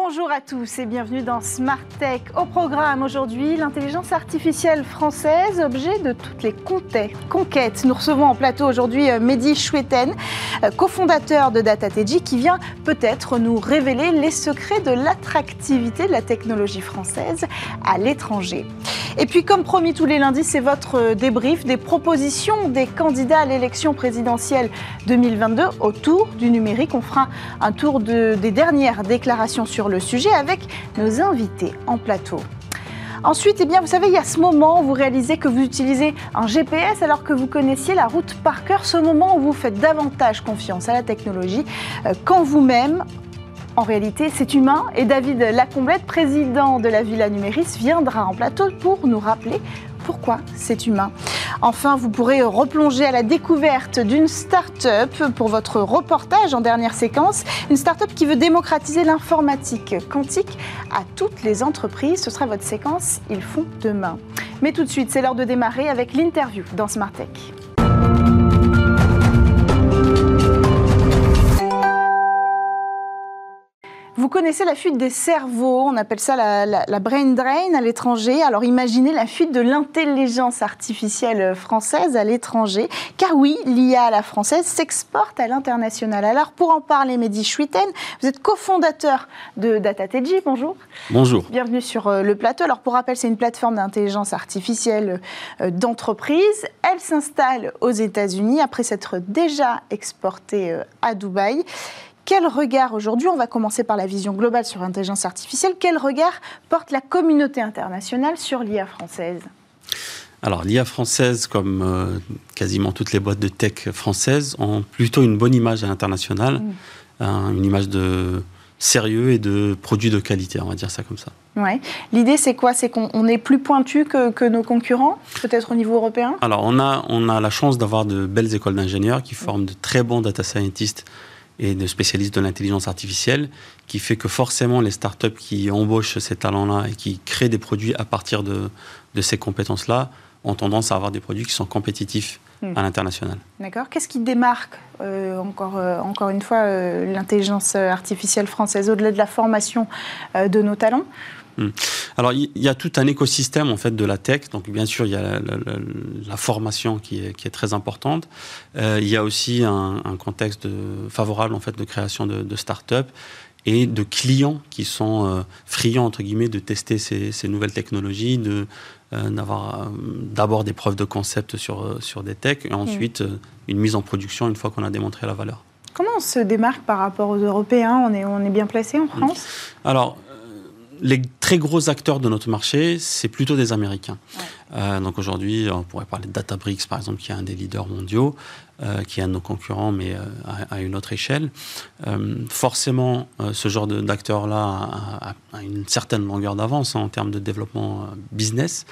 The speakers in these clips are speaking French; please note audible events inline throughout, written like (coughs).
Bonjour à tous et bienvenue dans Smart Tech. Au programme aujourd'hui, l'intelligence artificielle française, objet de toutes les conquêtes. Nous recevons en plateau aujourd'hui euh, Mehdi Choueten, euh, cofondateur de DataTG, qui vient peut-être nous révéler les secrets de l'attractivité de la technologie française à l'étranger. Et puis, comme promis tous les lundis, c'est votre euh, débrief des propositions des candidats à l'élection présidentielle 2022 autour du numérique. On fera un tour de, des dernières déclarations sur le sujet avec nos invités en plateau. Ensuite, eh bien, vous savez, il y a ce moment où vous réalisez que vous utilisez un GPS alors que vous connaissiez la route par cœur, ce moment où vous faites davantage confiance à la technologie euh, quand vous-même, en réalité, c'est humain. Et David Lacomblette, président de la Villa Numéris, viendra en plateau pour nous rappeler pourquoi c'est humain. Enfin, vous pourrez replonger à la découverte d'une start-up pour votre reportage en dernière séquence. Une start-up qui veut démocratiser l'informatique quantique à toutes les entreprises. Ce sera votre séquence Ils font demain. Mais tout de suite, c'est l'heure de démarrer avec l'interview dans Smart Tech. Vous connaissez la fuite des cerveaux, on appelle ça la, brain drain à l'étranger. Alors imaginez la fuite de l'intelligence artificielle française à l'étranger. Car oui, l'IA à la française s'exporte à l'international. Alors pour en parler, Mehdi Schwitten, vous êtes cofondateur de DataTG. Bonjour. Bonjour. Bienvenue sur euh, le plateau. Alors pour rappel, c'est une plateforme d'intelligence artificielle euh, d'entreprise. Elle s'installe aux États-Unis après s'être déjà exportée euh, à Dubaï. Quel regard aujourd'hui, on va commencer par la vision globale sur l'intelligence artificielle, quel regard porte la communauté internationale sur l'IA française? Alors, l'IA française, comme euh, quasiment toutes les boîtes de tech françaises, ont plutôt une bonne image à l'international, mm. une image de sérieux et de produits de qualité, on va dire ça comme ça. Ouais. L'idée, c'est quoi? C'est qu'on est plus pointu que, que nos concurrents, peut-être au niveau européen? Alors, on a, on a la chance d'avoir de belles écoles d'ingénieurs qui forment de très bons data scientists et de spécialistes de l'intelligence artificielle, qui fait que forcément les startups qui embauchent ces talents-là et qui créent des produits à partir de, de ces compétences-là ont tendance à avoir des produits qui sont compétitifs hmm. à l'international. D'accord. Qu'est-ce qui démarque, euh, encore, euh, encore une fois, euh, l'intelligence artificielle française, au-delà de la formation de nos talents? Hmm. Alors, il y a tout un écosystème en fait de la tech. Donc, bien sûr, il y a la, formation qui est, qui est, très importante. Il y a aussi un, contexte favorable en fait de création de, de start-up et de clients qui sont euh, friands entre guillemets de tester ces, ces nouvelles technologies, de euh, d'avoir d'abord des preuves de concept sur sur des techs et ensuite une mise en production une fois qu'on a démontré la valeur. Comment on se démarque par rapport aux Européens? On est, on est bien placé en France? Alors, les très gros acteurs de notre marché, c'est plutôt des Américains. Euh, donc aujourd'hui, on pourrait parler de Databricks, par exemple, qui est un des leaders mondiaux, euh, qui est un de nos concurrents, mais euh, à, une autre échelle. forcément, ce genre d'acteurs-là a, une certaine longueur d'avance hein, en termes de développement business,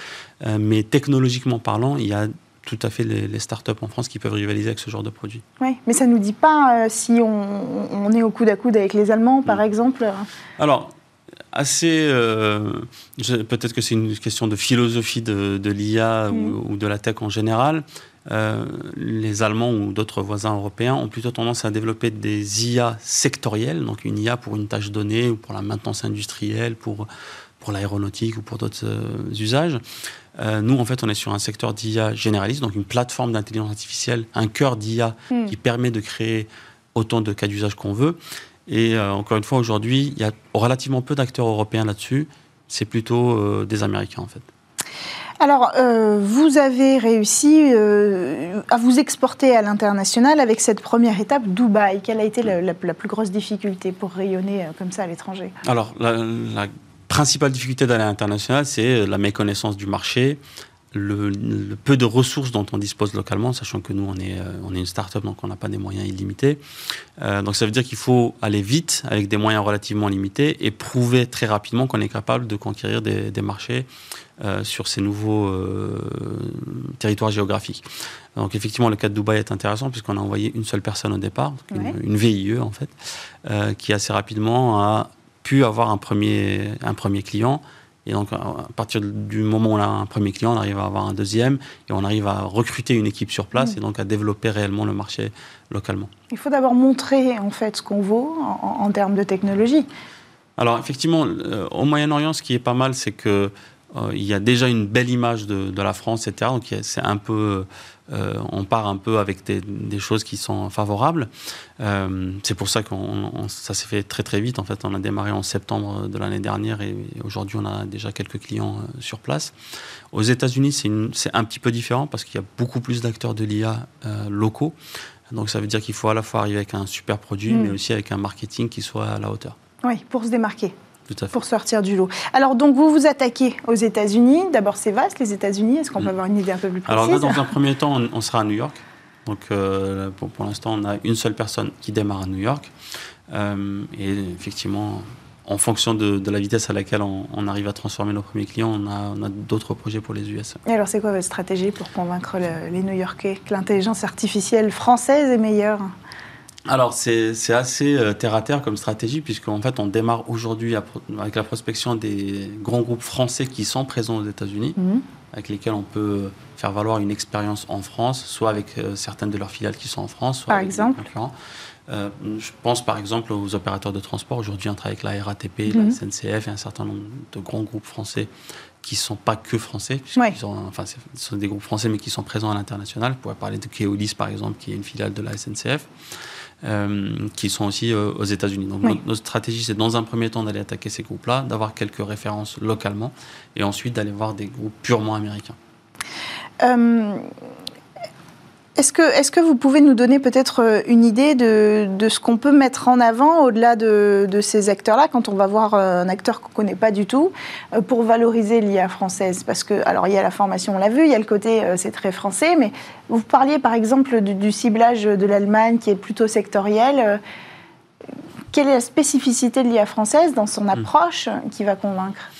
mais technologiquement parlant, il y a tout à fait les, les, startups en France qui peuvent rivaliser avec ce genre de produit. Oui, mais ça ne nous dit pas si on, est au coude à coude avec les Allemands, par mm. exemple Alors, assez. Euh, peut-être que c'est une question de philosophie de, l'IA mm. ou, de la tech en général. Euh, les Allemands ou d'autres voisins européens ont plutôt tendance à développer des IA sectorielles, donc une IA pour une tâche donnée ou pour la maintenance industrielle, pour, pour l'aéronautique ou pour d'autres euh, usages. nous, en fait, on est sur un secteur d'IA généraliste, donc une plateforme d'intelligence artificielle, un cœur d'IA mm. qui permet de créer autant de cas d'usage qu'on veut. Et euh, encore une fois, aujourd'hui, il y a relativement peu d'acteurs européens là-dessus. C'est plutôt euh, des Américains, en fait. Alors, euh, vous avez réussi à vous exporter à l'international avec cette première étape, Dubaï. Quelle a été la, plus grosse difficulté pour rayonner comme ça à l'étranger? Alors, la, la, principale difficulté d'aller à l'international, c'est la méconnaissance du marché, le, peu de ressources dont on dispose localement, sachant que nous, on est, euh, on est une start-up, donc on n'a pas des moyens illimités. Euh, donc ça veut dire qu'il faut aller vite avec des moyens relativement limités et prouver très rapidement qu'on est capable de conquérir des, marchés euh, sur ces nouveaux territoires géographiques. Donc effectivement, le cas de Dubaï est intéressant puisqu'on a envoyé une seule personne au départ, une, une, VIE en fait, qui assez rapidement a pu avoir un premier, un premier client et donc, à partir du moment où on a un premier client, on arrive à avoir un deuxième et on arrive à recruter une équipe sur place mm. et donc à développer réellement le marché localement. Il faut d'abord montrer en fait ce qu'on vaut en, termes de technologie. Alors effectivement, au Moyen-Orient, ce qui est pas mal, c'est que il y a déjà une belle image de, de la France, etc. Donc c'est un peu euh, on part un peu avec des, choses qui sont favorables. Euh, c'est pour ça que ça s'est fait très très vite. En fait, on a démarré en septembre de l'année dernière et, aujourd'hui on a déjà quelques clients euh, sur place. Aux États-Unis, c'est un petit peu différent parce qu'il y a beaucoup plus d'acteurs de l'IA locaux. Donc ça veut dire qu'il faut à la fois arriver avec un super produit, mm. mais aussi avec un marketing qui soit à la hauteur. Oui, pour se démarquer pour sortir du lot. Alors, donc, vous vous attaquez aux États-Unis. D'abord, c'est vaste, les États-Unis. Est-ce qu'on peut avoir une idée un peu plus précise Alors, dans un premier temps, on, sera à New York. Donc, euh, pour, l'instant, on a une seule personne qui démarre à New York. Euh, et effectivement, en fonction de, la vitesse à laquelle on, arrive à transformer nos premiers clients, on a, d'autres projets pour les US. Et alors, c'est quoi votre stratégie pour convaincre les New-Yorkais que l'intelligence artificielle française est meilleure? Alors c'est assez euh, terre à terre comme stratégie puisqu'en fait on démarre aujourd'hui avec la prospection des grands groupes français qui sont présents aux États-Unis, mhm. avec lesquels on peut faire valoir une expérience en France, soit avec euh, certaines de leurs filiales qui sont en France, soit par avec exemple. Euh, je pense par exemple aux opérateurs de transport. Aujourd'hui, on travaille avec la RATP, la mhm. SNCF et un certain nombre de grands groupes français qui ne sont pas que français, enfin, ce sont des groupes français mais qui sont présents à l'international. On pourrait parler de Keolis par exemple, qui est une filiale de la SNCF. Euh, qui sont aussi euh, aux États-Unis. Donc notre, stratégie, c'est dans un premier temps d'aller attaquer ces groupes-là, d'avoir quelques références localement, et ensuite d'aller voir des groupes purement américains. Euh, est-ce que, est que vous pouvez nous donner peut-être euh, une idée de, de ce qu'on peut mettre en avant au-delà de, de, ces acteurs-là, quand on va voir euh, un acteur qu'on ne connaît pas du tout, euh, pour valoriser l'IA française? Parce que, alors, il y a la formation, on l'a vu, il y a le côté, c'est très français, mais vous parliez par exemple du, du ciblage de l'Allemagne qui est plutôt sectoriel. Quelle est la spécificité de l'IA française dans son hmm. approche qui va convaincre?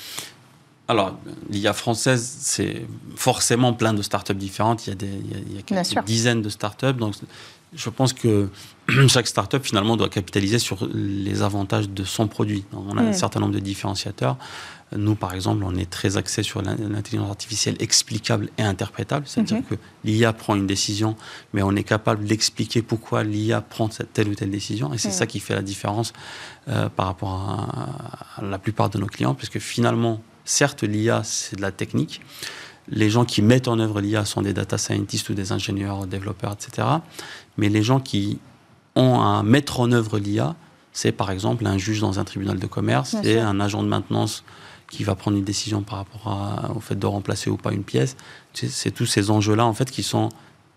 Alors, l'IA française, c'est forcément plein de startups différentes. Il y a, des, il y a, quelques dizaines de startups. Donc, je pense que (clears throat) chaque startup, finalement, doit capitaliser sur les avantages de son produit. on a un mm. certain nombre de différenciateurs. Nous, par exemple, on est très axé sur l'intelligence artificielle explicable et interprétable. C'est-à-dire mm-hmm. que l'IA prend une décision, mais on est capable d'expliquer pourquoi l'IA prend cette telle ou telle décision. Et c'est mm. ça qui fait la différence euh, par rapport à, à la plupart de nos clients, puisque finalement, Certes, l'IA, c'est de la technique. Les gens qui mettent en œuvre l'IA sont des data scientists ou des ingénieurs, développeurs, etc. Mais les gens qui ont à mettre en œuvre l'IA, c'est par exemple un juge dans un tribunal de commerce et un agent de maintenance qui va prendre une décision par rapport au fait de remplacer ou pas une pièce. C'est tous ces enjeux-là, en fait, qui sont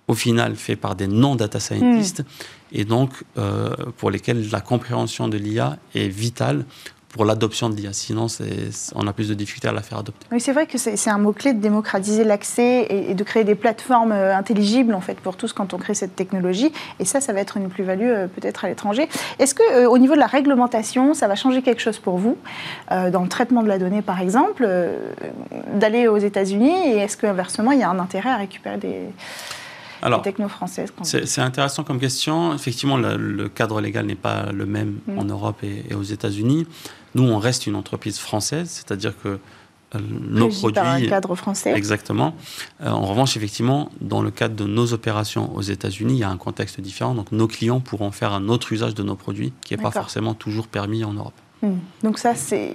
au final faits par des non-data scientists hmm. et donc euh, pour lesquels la compréhension de l'IA est vitale pour l'adoption de l'IA. Sinon, on a plus de difficultés à la faire adopter. Oui, c'est vrai que c'est un mot-clé de démocratiser l'accès et, de créer des plateformes euh, intelligibles en fait, pour tous quand on crée cette technologie. Et ça, ça va être une plus-value euh, peut-être à l'étranger. Est-ce que euh, au niveau de la réglementation, ça va changer quelque chose pour vous, dans le traitement de la donnée par exemple, d'aller aux États-Unis Et est-ce qu'inversement, il y a un intérêt à récupérer des... Alors, C'est intéressant comme question. Effectivement, le, cadre légal n'est pas le même mm. en Europe et, aux États-Unis. Nous, on reste une entreprise française, c'est-à-dire que euh, nos produits. Par un cadre français. Exactement. Euh, en revanche, effectivement, dans le cadre de nos opérations aux États-Unis, il y a un contexte différent. Donc, nos clients pourront faire un autre usage de nos produits qui n'est pas forcément toujours permis en Europe. Mm. Donc, ça, c'est.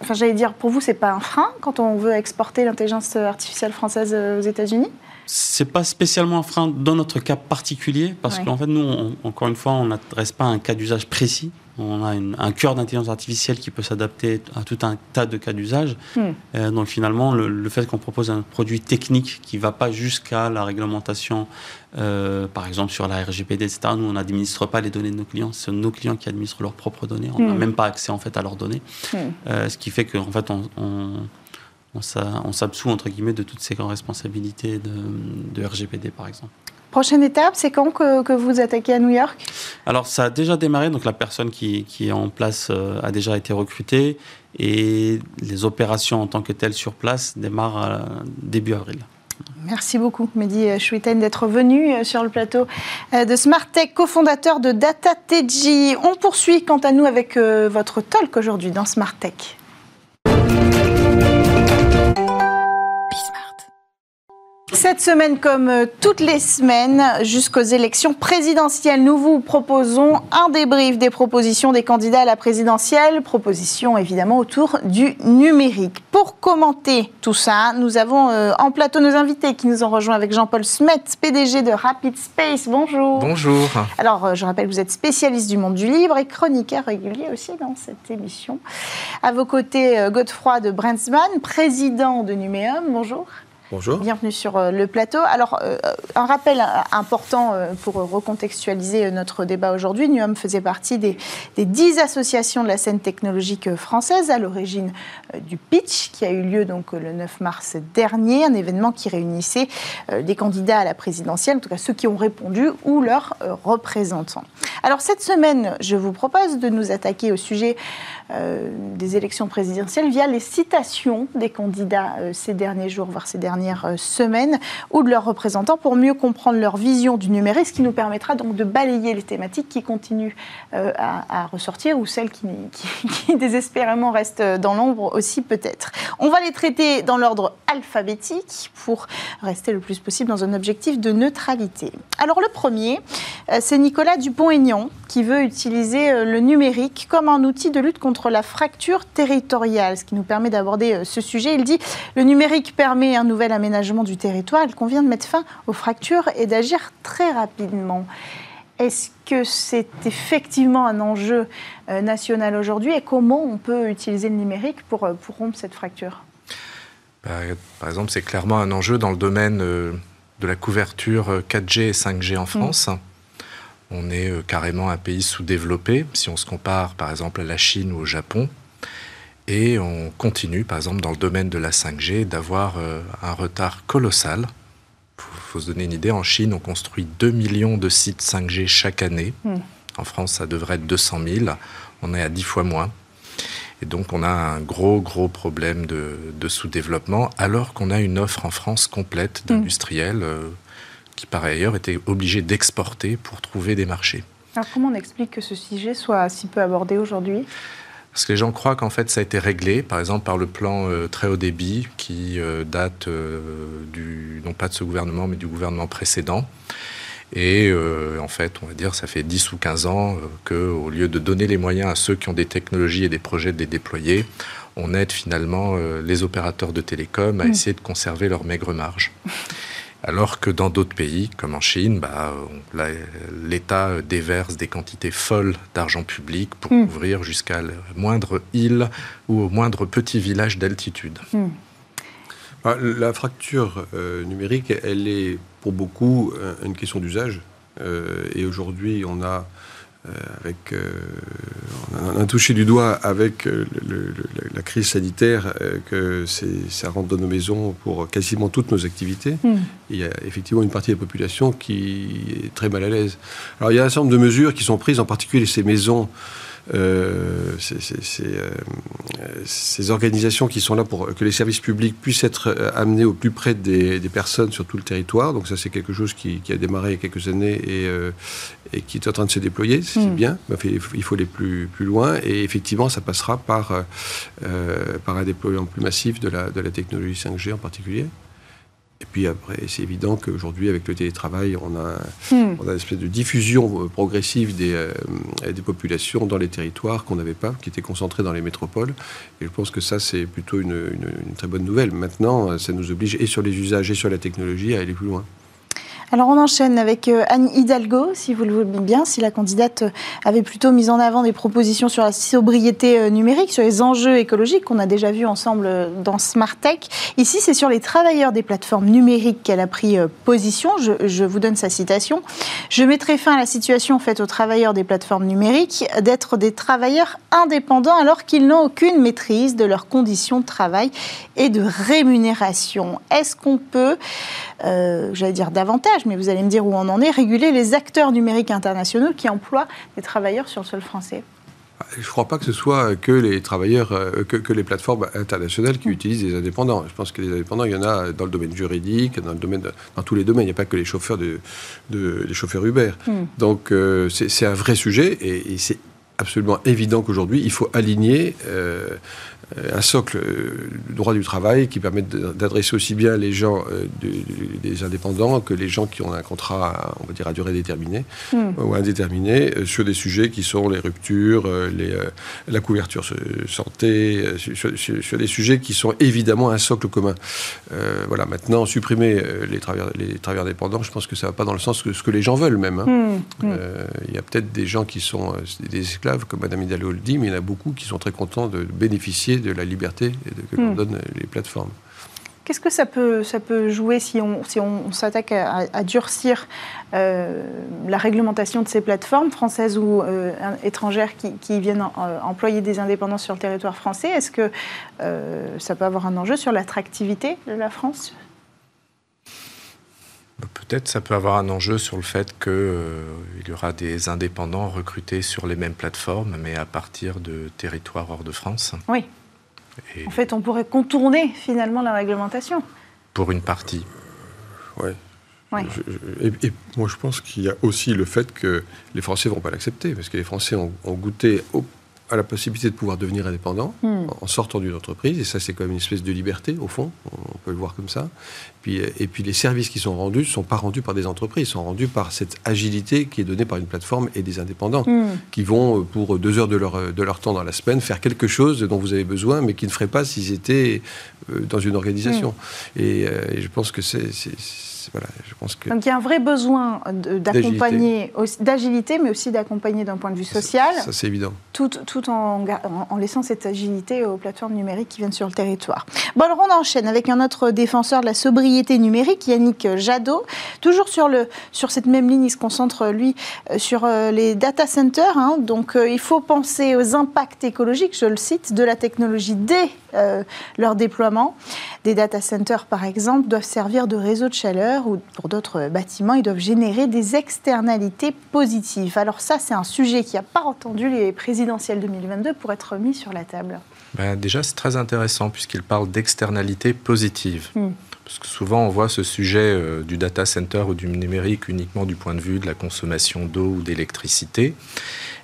Enfin, j'allais dire, pour vous, c'est pas un frein quand on veut exporter l'intelligence artificielle française aux États-Unis? C'est pas spécialement un frein dans notre cas particulier, parce qu'en fait, nous, encore une fois, on n'adresse pas un cas d'usage précis. On a un cœur d'intelligence artificielle qui peut s'adapter à tout un tas de cas d'usage. Hmm. Euh, donc finalement, le, fait qu'on propose un produit technique qui ne va pas jusqu'à la réglementation, euh, par exemple sur la RGPD, etc., nous, on n'administre pas les données de nos clients. C'est nos clients qui administrent leurs propres données. On n'a hmm. même pas accès en fait à leurs données. Hmm. Euh, ce qui fait qu'en fait, on on s'absout entre guillemets de toutes ces grandes responsabilités de, RGPD par exemple. Prochaine étape, c'est quand que, vous attaquez à New York? Alors ça a déjà démarré, donc la personne qui, est en place euh, a déjà été recrutée et les opérations en tant que telles sur place démarrent euh, début avril. Merci beaucoup, Mehdi Chouiten, d'être venu euh, sur le plateau de Smartech, cofondateur de DataTG. On poursuit quant à nous avec votre talk aujourd'hui dans Smartech. Cette semaine, comme euh, toutes les semaines, jusqu'aux élections présidentielles, nous vous proposons un débrief des propositions des candidats à la présidentielle, propositions évidemment autour du numérique. Pour commenter tout ça, nous avons euh, en plateau nos invités qui nous ont rejoints avec Jean-Paul Smet, PDG de Rapid Space. Bonjour. Bonjour. Alors, euh, je rappelle vous êtes spécialiste du monde du libre et chroniqueur régulier aussi dans cette émission. À vos côtés, Godefroy de Brensman, président de Numéum. Bonjour. Bienvenue sur euh, le plateau. Alors, euh, un rappel important euh, pour recontextualiser notre débat aujourd'hui. NUOM faisait partie des, dix associations de la scène technologique française à l'origine du pitch qui a eu lieu donc le 9 mars dernier, un événement qui réunissait des candidats à la présidentielle, en tout cas ceux qui ont répondu ou leurs représentants. Alors, cette semaine, je vous propose de nous attaquer au sujet des élections présidentielles via les citations des candidats ces derniers jours, voire ces derniers euh, semaines ou de leurs représentants pour mieux comprendre leur vision du numérique, ce qui nous permettra donc de balayer les thématiques qui continuent euh, à, ressortir ou celles (laughs) qui, désespérément restent dans l'ombre aussi peut-être. On va les traiter dans l'ordre alphabétique pour rester le plus possible dans un objectif de neutralité. Alors le premier, euh, c'est Nicolas Dupont-Aignan qui veut utiliser le numérique comme un outil de lutte contre la fracture territoriale, ce qui nous permet d'aborder ce sujet. Il dit le numérique permet un nouvel aménagement du territoire, il convient de mettre fin aux fractures et d'agir très rapidement. Est-ce que c'est effectivement un enjeu euh, national aujourd'hui et comment on peut utiliser le numérique pour, euh, pour rompre cette fracture? Bah, Par exemple, c'est clairement un enjeu dans le domaine euh, de la couverture 4G et 5G en mm. France. On est carrément un pays sous-développé si on se compare par exemple à la Chine ou au Japon. Et on continue, par exemple, dans le domaine de la 5G, d'avoir euh, un retard colossal. Il faut se donner une idée, en Chine, on construit 2 millions de sites 5G chaque année. Hmm. En France, ça devrait être 200 000. On est à 10 fois moins. Et donc, on a un gros, gros problème de, sous-développement, alors qu'on a une offre en France complète hmm. d'industriels euh, qui, par ailleurs, étaient obligés d'exporter pour trouver des marchés. Alors, comment on explique que ce sujet soit si peu abordé aujourd'hui? Parce que les gens croient qu'en fait ça a été réglé, par exemple par le plan euh, très haut débit qui euh, date euh, du, non pas de ce gouvernement, mais du gouvernement précédent. Et en fait, on va dire, ça fait 10 ou 15 ans qu'au lieu de donner les moyens à ceux qui ont des technologies et des projets de les déployer, on aide finalement les opérateurs de télécom à mmh. essayer de conserver leur maigre marge. (laughs) Alors que dans d'autres pays, comme en Chine, bah, l'État déverse des quantités folles d'argent public pour hmm. couvrir jusqu'à la moindre île ou au moindre petit village d'altitude. Hmm. Bah, la fracture euh, numérique, elle est pour beaucoup euh, une question d'usage. Euh, et aujourd'hui, on a euh, avec, euh, on a touché du doigt avec euh, la crise sanitaire que ça rentre dans nos maisons pour quasiment toutes nos activités. Hmm. Il y a effectivement une partie de la population qui est très mal à l'aise. Alors il y a un certain nombre de mesures qui sont prises, en particulier ces maisons euh, euh, ces, organisations qui sont là pour que les services publics puissent être euh, amenés au plus près des, personnes sur tout le territoire. Donc ça, c'est quelque chose qui, a démarré il y a quelques années et, et qui est en train de se déployer. C'est hmm. bien, il faut aller plus, plus loin. Et effectivement, ça passera par, par un déploiement plus massif de la, de la technologie 5G en particulier. Et puis après, c'est évident qu'aujourd'hui, avec le télétravail, on a, hmm. on a une espèce de diffusion euh, progressive des, euh, des populations dans les territoires qu'on n'avait pas, qui étaient concentrées dans les métropoles. Et je pense que ça, c'est plutôt une, une, très bonne nouvelle. Maintenant, ça nous oblige, et sur les usages et sur la technologie, à aller plus loin. Alors on enchaîne avec euh, Anne Hidalgo, si vous le voulez bien, si la candidate euh, avait plutôt mis en avant des propositions sur la sobriété euh, numérique, sur les enjeux écologiques qu'on a déjà vus ensemble dans Smart Tech. Ici, c'est sur les travailleurs des plateformes numériques qu'elle a pris position. Je, vous donne sa citation. Je mettrai fin à la situation faite aux travailleurs des plateformes numériques d'être des travailleurs indépendants alors qu'ils n'ont aucune maîtrise de leurs conditions de travail et de rémunération. Est-ce qu'on peut, j'allais dire davantage, mais vous allez me dire où on en est, réguler les acteurs numériques internationaux qui emploient des travailleurs sur le sol français je ne crois pas que ce soit que les travailleurs, euh, que, les plateformes internationales qui mm. utilisent des indépendants. Je pense que les indépendants, il y en a dans le domaine juridique, dans, le domaine dans tous les domaines. Il n'y a pas que les chauffeurs, de, les chauffeurs Uber. Mm. Donc euh, c'est un vrai sujet et, c'est absolument évident qu'aujourd'hui, il faut aligner euh, un socle droit du travail qui permet d'adresser aussi bien les gens des indépendants que les gens qui ont un contrat, on va dire, à durée déterminée hmm. ou indéterminée sur des sujets qui sont les ruptures, les, la couverture santé, sur, des sujets qui sont évidemment un socle commun. voilà, maintenant, supprimer les travailleurs, les travailleurs dépendants, je pense que ça ne va pas dans le sens que ce que les gens veulent même. Hein. Hmm. Il y a peut-être des gens qui sont des esclaves, comme Mme Hidalgo le dit, mais il y en a beaucoup qui sont très contents de bénéficier de la liberté que leur hmm. donnent les plateformes. Qu'est-ce que ça peut, ça peut jouer si on, si on, s'attaque à, durcir euh, la réglementation de ces plateformes françaises ou euh, étrangères qui, viennent euh, employer des indépendants sur le territoire français? Est-ce que ça peut avoir un enjeu sur l'attractivité de la France? Peut-être ça peut avoir un enjeu sur le fait qu'il y aura des indépendants recrutés sur les mêmes plateformes, mais à partir de territoires hors de France. Oui. En fait, on pourrait contourner finalement la réglementation. Pour une partie. Oui. Et, moi, je pense qu'il y a aussi le fait que les Français ne vont pas l'accepter, parce que les Français ont, ont goûté au à la possibilité de pouvoir devenir indépendant hmm. en sortant d'une entreprise. Et ça, c'est quand même une espèce de liberté, au fond. On peut le voir comme ça. Puis, et puis, les services qui sont rendus ne sont pas rendus par des entreprises, ils sont rendus par cette agilité qui est donnée par une plateforme et des indépendants hmm. qui vont, euh, pour deux heures de leur, euh, de leur temps dans la semaine, faire quelque chose dont vous avez besoin, mais qui ne feraient pas s'ils étaient euh, dans une organisation. Hmm. Et, et, je pense que c'est je pense que Donc il y a un vrai besoin d'accompagner, d'agilité, mais aussi d'accompagner d'un point de vue social. Ça, c'est évident. Tout, tout en, en, laissant cette agilité aux plateformes numériques qui viennent sur le territoire. Bon, alors on enchaîne avec un autre défenseur de la sobriété numérique, Yannick Jadot. Toujours sur, le, sur cette même ligne, il se concentre, lui, euh, sur euh, les data centers. Hein. Donc euh, il faut penser aux impacts écologiques, je le cite, de la technologie dès leur déploiement. Des data centers, par exemple, doivent servir de réseau de chaleur ou pour d'autres bâtiments, ils doivent générer des externalités positives. Alors ça, c'est un sujet qui n'a pas entendu les présidentielles 2022 pour être mis sur la table. Ben déjà, c'est très intéressant puisqu'il parle d'externalités positives. Hmm. Parce que souvent, on voit ce sujet euh, du data center ou du numérique uniquement du point de vue de la consommation d'eau ou d'électricité.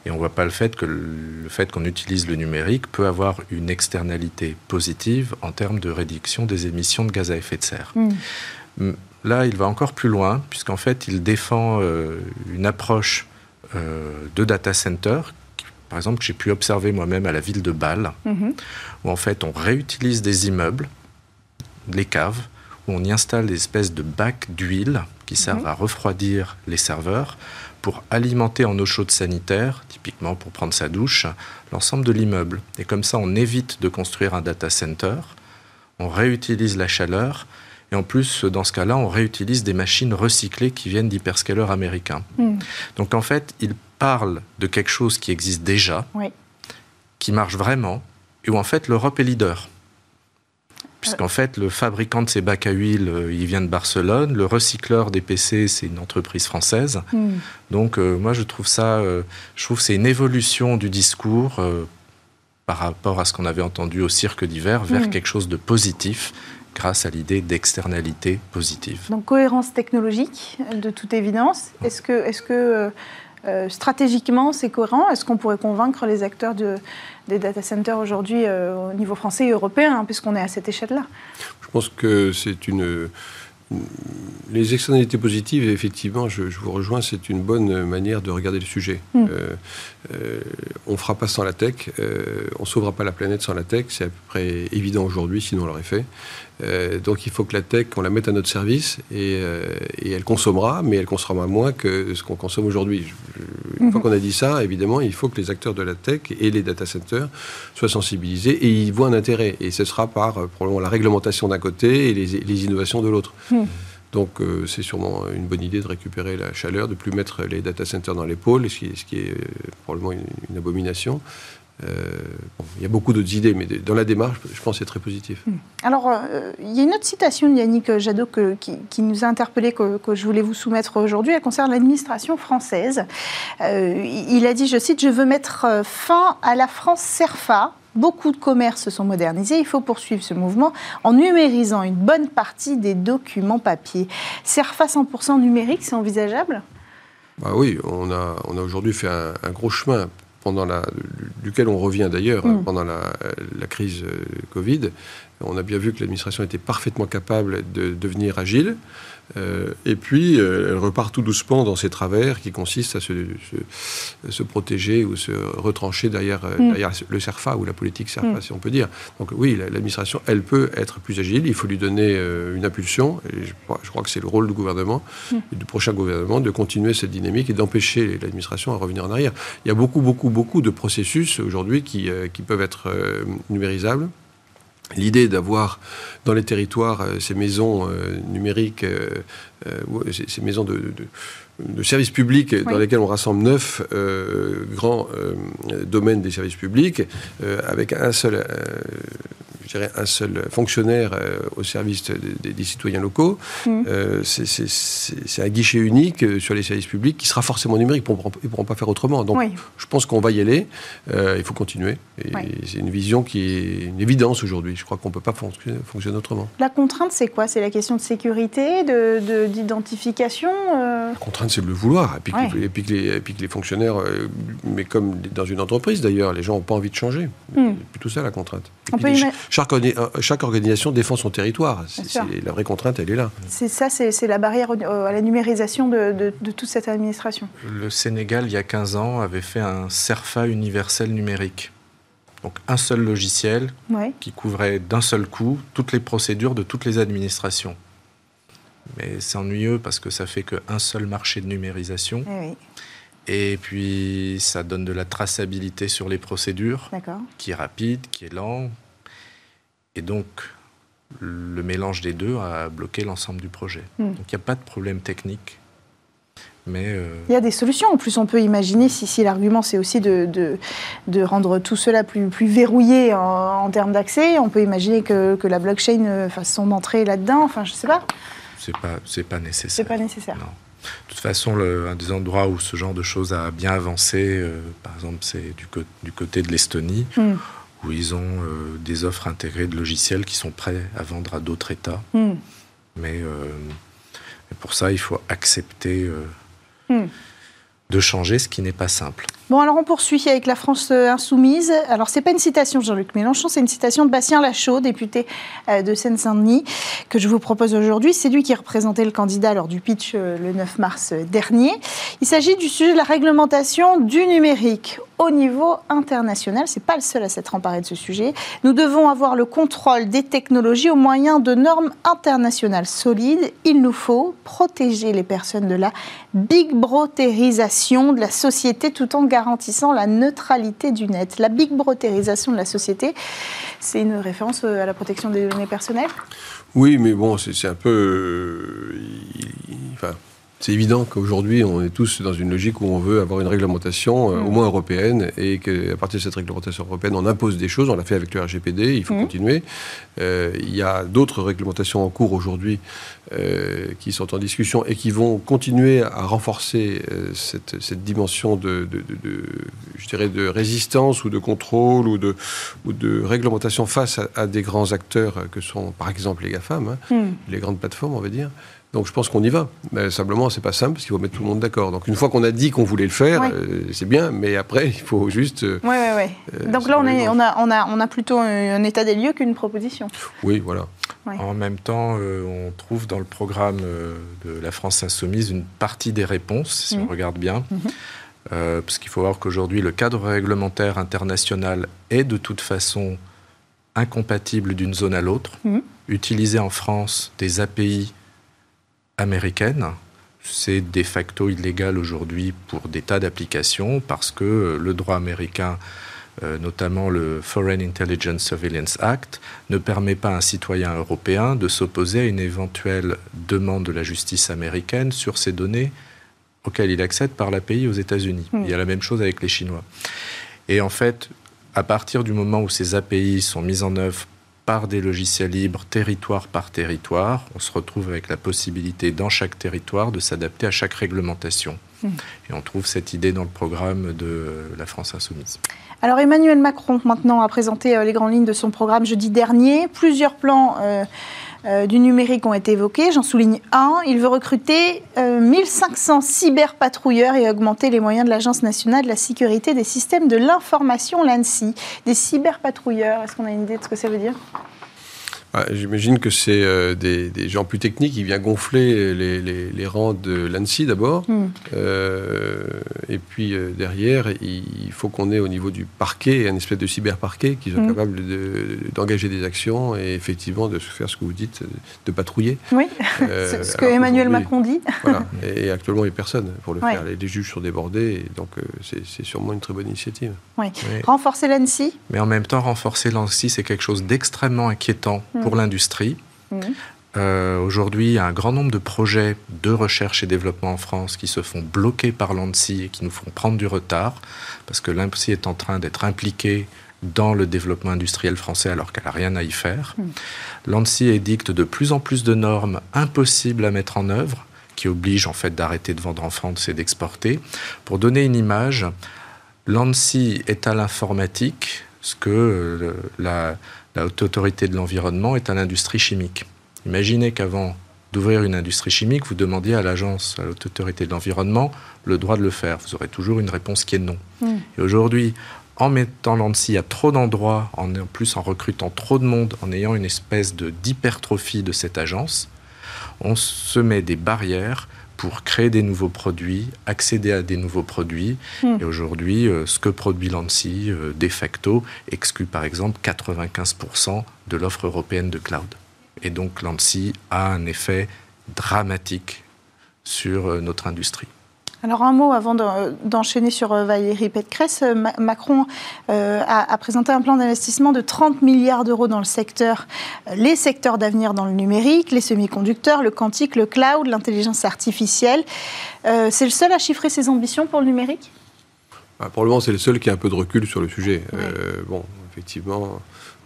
Et on ne voit pas le fait que le fait qu'on utilise le numérique peut avoir une externalité positive en termes de réduction des émissions de gaz à effet de serre. Hmm. Là, il va encore plus loin, puisqu'en fait, il défend euh, une approche euh, de data center, par exemple, que j'ai pu observer moi-même à la ville de Bâle, mhm. où en fait, on réutilise des immeubles, les caves, où on y installe des espèces de bacs d'huile qui servent mhm. à refroidir les serveurs pour alimenter en eau chaude sanitaire, typiquement pour prendre sa douche, l'ensemble de l'immeuble. Et comme ça, on évite de construire un data center, on réutilise la chaleur et en plus, dans ce cas-là, on réutilise des machines recyclées qui viennent d'hyperscalers américains. Hmm. Donc en fait, il parle de quelque chose qui existe déjà, qui marche vraiment, et où en fait l'Europe est leader. Puisqu'en fait, le fabricant de ces bacs à huile, euh, il vient de Barcelone. Le recycleur des PC, c'est une entreprise française. Hmm. Donc, euh, moi, je trouve ça, euh, je trouve c'est une évolution du discours par rapport à ce qu'on avait entendu au cirque d'hiver vers hmm. quelque chose de positif grâce à l'idée d'externalité positive. Donc cohérence technologique, de toute évidence. Est-ce que, est que euh, euh, stratégiquement c'est cohérent? Est-ce qu'on pourrait convaincre les acteurs de, des data centers aujourd'hui euh, au niveau français et européen, hein, puisqu'on est à cette échelle-là? Je pense que c'est une les externalités positives, effectivement, je, vous rejoins, c'est une bonne manière de regarder le sujet. Hmm. Euh, euh, on ne fera pas sans la tech, euh, on ne sauvera pas la planète sans la tech, c'est à peu près évident aujourd'hui, sinon on l'aurait fait. donc il faut que la tech, on la mette à notre service et, elle consommera, mais elle consommera moins que ce qu'on consomme aujourd'hui. Une fois hmm. qu'on a dit ça, évidemment, il faut que les acteurs de la tech et les data centers soient sensibilisés et ils voient un intérêt. Et ce sera par probablement la réglementation d'un côté et les, innovations de l'autre. Hmm. Donc euh, c'est sûrement une bonne idée de récupérer la chaleur, de plus mettre les data centers dans les pôles, ce qui, ce qui est euh, probablement une, abomination. Euh, il y a beaucoup d'autres idées, mais dans la démarche, je pense que c'est très positif. Hmm. Alors, il y a une autre citation de Yannick Jadot qui, nous a interpellé, que, que, je voulais vous soumettre aujourd'hui. Elle concerne l'administration française. il a dit, je cite, Je veux mettre fin à la France CERFA, Beaucoup de commerces se sont modernisés. Il faut poursuivre ce mouvement en numérisant une bonne partie des documents papier. CERFA 100% numérique, c'est envisageable? Bah Oui, on a, on a aujourd'hui fait un, gros chemin pendant la, duquel on revient d'ailleurs mm. pendant la, la, crise Covid. On a bien vu que l'administration était parfaitement capable de devenir agile. Euh, et puis, euh, elle repart tout doucement dans ses travers qui consistent à se, se, protéger ou se retrancher derrière, euh, mm. derrière, le CERFA ou la politique CERFA, mm. si on peut dire. Donc oui, l'administration, elle peut être plus agile. Il faut lui donner une impulsion. Et je, crois que c'est le rôle du gouvernement mm. et du prochain gouvernement de continuer cette dynamique et d'empêcher l'administration à revenir en arrière. Il y a beaucoup, beaucoup, beaucoup de processus aujourd'hui qui, qui peuvent être numérisables. L'idée d'avoir dans les territoires euh, ces maisons euh, numériques, euh, ces maisons de, services publics dans lesquels on rassemble neuf grands domaines des services publics, avec un seul dirais, un seul fonctionnaire euh, au service des, citoyens locaux. Mm. Euh, c'est un guichet unique euh, sur les services publics qui sera forcément numérique. Ils ne pourront, pas faire autrement. Donc, je pense qu'on va y aller. il faut continuer. Et c'est une vision qui est une évidence aujourd'hui. Je crois qu'on ne peut pas fonctionner, autrement. La contrainte, c'est quoi? C'est la question de sécurité, d'identification La contrainte, c'est de le vouloir. Et puis, que, les, puis, que, les, fonctionnaires, mais comme dans une entreprise d'ailleurs, les gens n'ont pas envie de changer. Mm. C'est plutôt ça la contrainte. On peut euh, chaque, organisation défend son territoire. la vraie contrainte, elle est là. C'est ça, c'est la barrière à la numérisation de, toute cette administration. Le Sénégal, il y a 15 ans, avait fait un CERFA universel numérique. Donc un seul logiciel qui couvrait d'un seul coup toutes les procédures de toutes les administrations. Mais c'est ennuyeux parce que ça fait qu'un seul marché de numérisation. Eh Et puis, ça donne de la traçabilité sur les procédures, qui est rapide, qui est lent, et donc, le mélange des deux a bloqué l'ensemble du projet. Hmm. Donc, il n'y a pas de problème technique. Mais euh, Il y a des solutions. En plus, on peut imaginer, si, si l'argument c'est aussi de, de, rendre tout cela plus, plus verrouillé en, termes d'accès, on peut imaginer que, que, la blockchain euh, fasse son entrée là-dedans. Enfin, je ne sais pas. C'est pas, c'est pas nécessaire. C'est pas nécessaire. Non. De toute façon, le, un des endroits où ce genre de choses a bien avancé, euh, par exemple, c'est du, du, côté de l'Estonie. Hmm où ils ont euh, des offres intégrées de logiciels qui sont prêts à vendre à d'autres États. Hmm. Mais, euh, pour ça, il faut accepter euh, hmm. de changer, ce qui n'est pas simple. Bon, alors on poursuit avec la France insoumise. Alors, c'est pas une citation de Jean-Luc Mélenchon, c'est une citation de Bastien Lachaud, député de Seine-Saint-Denis, que je vous propose aujourd'hui. C'est lui qui représentait le candidat lors du pitch le 9 mars dernier. Il s'agit du sujet de la réglementation du numérique au niveau international. Ce n'est pas le seul à s'être emparé de ce sujet. Nous devons avoir le contrôle des technologies au moyen de normes internationales solides. Il nous faut protéger les personnes de la big brotérisation de la société tout en garantissant la neutralité du net. La big brotérisation de la société, c'est une référence à la protection des données personnelles? Oui, mais bon, c'est un peu... Euh, c'est évident qu'aujourd'hui, on est tous dans une logique où on veut avoir une réglementation, euh, au mm. moins européenne, et qu'à partir de cette réglementation européenne, on impose des choses. On l'a fait avec le RGPD, il faut mm. continuer. Euh, il y a d'autres réglementations en cours aujourd'hui euh, qui sont en discussion et qui vont continuer à renforcer cette, cette, dimension de, de, de, je dirais, de résistance ou de contrôle ou de, ou de réglementation face à, des grands acteurs que sont, par exemple, les GAFAM, hein, mm. les grandes plateformes, on va dire. Donc je pense qu'on y va. Mais simplement, c'est pas simple parce qu'il faut mettre tout le monde d'accord. Donc une fois qu'on a dit qu'on voulait le faire, euh, c'est bien, mais après, (laughs) il faut juste. oui, oui, oui. Donc là, on, est, on, a, on, a, on a plutôt un état des lieux qu'une proposition. Oui, voilà. En même temps, euh, on trouve dans le programme euh, de la France Insoumise une partie des réponses, si on mhm. regarde bien. Mhm. parce qu'il faut voir qu'aujourd'hui, le cadre réglementaire international est de toute façon incompatible d'une zone à l'autre. Mhm. Utiliser en France des API américaine. C'est de facto illégal aujourd'hui pour des tas d'applications parce que le droit américain, euh, notamment le Foreign Intelligence Surveillance Act, ne permet pas à un citoyen européen de s'opposer à une éventuelle demande de la justice américaine sur ces données auxquelles il accède par l'API aux États-Unis. Hmm. Il y a la même chose avec les Chinois. Et en fait, à partir du moment où ces API sont mises en œuvre par des logiciels libres, territoire par territoire. On se retrouve avec la possibilité dans chaque territoire de s'adapter à chaque réglementation. Hmm. Et on trouve cette idée dans le programme de la France insoumise. Alors Emmanuel Macron maintenant a présenté euh, les grandes lignes de son programme jeudi dernier. Plusieurs plans. Euh, du numérique ont été évoqués. J'en souligne un. Il veut recruter 1500 cyberpatrouilleurs et augmenter les moyens de l'Agence nationale de la sécurité des systèmes de l'information, l'ANSI. Des cyberpatrouilleurs, est-ce qu'on a une idée de ce que ça veut dire? Ah, j'imagine que c'est euh, des, gens plus techniques qui viennent gonfler les, rangs de l'ANSI d'abord. Hmm. Euh, et puis euh, derrière, il faut qu'on ait au niveau du parquet un espèce de cyber-parquet qui soit hmm. capable d'engager des actions et effectivement de faire ce que vous dites, de patrouiller. Oui, (laughs) ce que Emmanuel Macron dit. voilà. Et actuellement, il n'y a personne pour le faire. Les, juges sont débordés, et donc c'est sûrement une très bonne initiative. Oui. Renforcer l'ANSI Mais en même temps, renforcer l'ANSI, c'est quelque chose d'extrêmement inquiétant pour l'industrie. Mm. Euh, aujourd'hui, il y a un grand nombre de projets de recherche et développement en France qui se font bloquer par l'ANSI et qui nous font prendre du retard, parce que l'ANSI est en train d'être impliquée dans le développement industriel français alors qu'elle n'a rien à y faire. Mm. L'ANSI édicte de plus en plus de normes impossibles à mettre en œuvre, qui obligent en fait d'arrêter de vendre en France et d'exporter. Pour donner une image, l'ANSI est à l'informatique ce que euh, la, la haute autorité de l'environnement est à l'industrie chimique. Imaginez qu'avant d'ouvrir une industrie chimique, vous demandiez à l'agence, à l'autorité autorité de l'environnement, le droit de le faire. Vous aurez toujours une réponse qui est non. Hmm. Et aujourd'hui, en mettant l'ANSI à trop d'endroits, en plus en recrutant trop de monde, en ayant une espèce d'hypertrophie de cette agence, on se met des barrières pour créer des nouveaux produits, accéder à des nouveaux produits. Hmm. Et aujourd'hui, euh, ce que produit l'ANSI, euh, de facto, exclut par exemple 95% de l'offre européenne de cloud. Et donc l'ANSI a un effet dramatique sur euh, notre industrie. Alors un mot avant d'enchaîner sur euh, Valérie Pécresse. Euh, Macron euh, a, présenté un plan d'investissement de 30 milliards d'euros dans le secteur, les secteurs d'avenir dans le numérique, les semi-conducteurs, le quantique, le cloud, l'intelligence artificielle. c'est le seul à chiffrer ses ambitions pour le numérique? Bah, Pour le moment, c'est le seul qui a un peu de recul sur le sujet. bon, effectivement,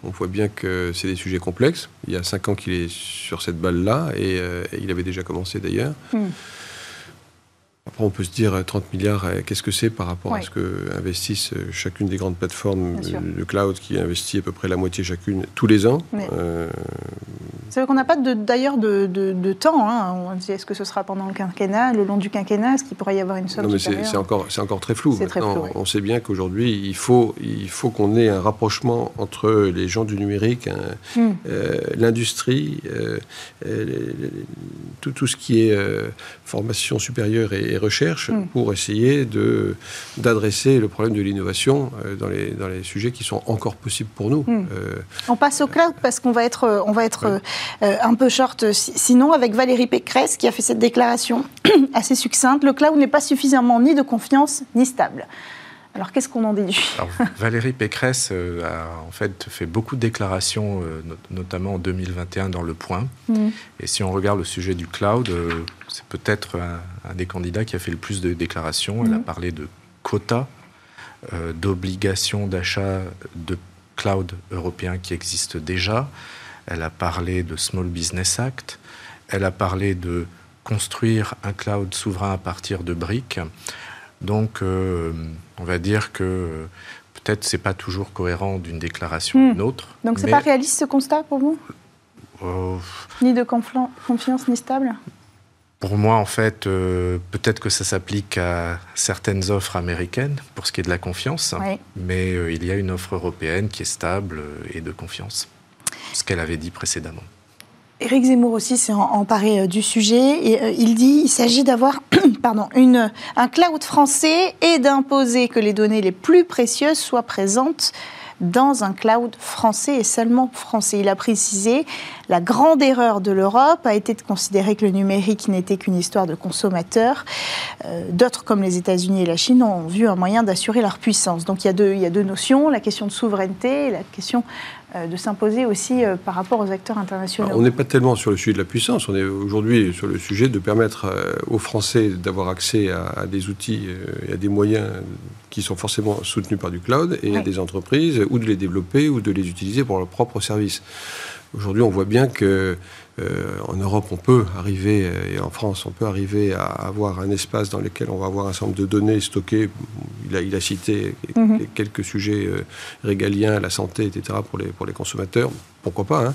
on voit bien que c'est des sujets complexes. Il y a cinq ans qu'il est sur cette balle-là et, il avait déjà commencé d'ailleurs. Hmm. Après, on peut se dire 30 euh, milliards, euh, qu'est-ce que c'est par rapport à ce que investissent euh, chacune des grandes plateformes de, cloud qui investit à peu près la moitié chacune tous les ans. C'est vrai qu'on n'a pas d'ailleurs de, de, temps. Hein. On dit est-ce que ce sera pendant le quinquennat, le long du quinquennat, est-ce qu'il pourrait y avoir une somme Non, mais c'est encore, encore très flou. On sait bien qu'aujourd'hui, il faut, il faut qu'on ait un rapprochement entre les gens du numérique, hein, hmm. l'industrie, tout, tout, ce qui est formation supérieure et, recherche hmm. pour essayer d'adresser le problème de l'innovation euh, dans, les, dans les sujets qui sont encore possibles pour nous. Hmm. Euh, on passe au cloud parce qu'on va être, euh, on va être un peu short sinon avec Valérie Pécresse qui a fait cette déclaration (clears throat) assez succincte. Le cloud n'est pas suffisamment ni de confiance ni stable. Alors qu'est-ce qu'on en déduit? Valérie Pécresse euh, a en fait fait beaucoup de déclarations, euh, notamment en 2021 dans Le Point. Mm. Et si on regarde le sujet du cloud, euh, c'est peut-être un, des candidats qui a fait le plus de déclarations. Elle a mm. parlé de quotas, d'obligations d'achat de cloud européen qui existent déjà. Elle a parlé de Small Business Act. Elle a parlé de construire un cloud souverain à partir de briques. Donc, euh, on va dire que peut-être c'est pas toujours cohérent d'une déclaration à une hmm. autre. Donc, c'est pas réaliste ce constat pour vous? Euh, Ni de confiance ni stable? Pour moi, en fait, euh, peut-être que ça s'applique à certaines offres américaines pour ce qui est de la confiance, mais il y a une offre européenne qui est stable et de confiance, ce qu'elle avait dit précédemment. Éric Zemmour aussi s'est emparé euh, du sujet. Et euh, il dit qu'il s'agit d'avoir (coughs) pardon, une, un cloud français et d'imposer que les données les plus précieuses soient présentes dans un cloud français et seulement français. Il a précisé la grande erreur de l'Europe a été de considérer que le numérique n'était qu'une histoire de consommateurs. Euh, d'autres, comme les États-Unis et la Chine, ont vu un moyen d'assurer leur puissance. Donc il y, a deux, il y a deux notions, la question de souveraineté et la question de s'imposer aussi euh, par rapport aux acteurs internationaux. on n'est pas tellement sur le sujet de la puissance, on est aujourd'hui sur le sujet de permettre euh, aux Français d'avoir accès à, des outils et à des moyens qui sont forcément soutenus par du cloud et à des entreprises, ou de les développer ou de les utiliser pour leurs propres services. Aujourd'hui, on voit bien que en Europe, on peut arriver, et en France, on peut arriver à avoir un espace dans lequel on va avoir un certain nombre de données stockées. il a, il a cité mhm. quelques sujets régaliens, la santé, etc., pour les, pour les consommateurs pourquoi pas. Hein.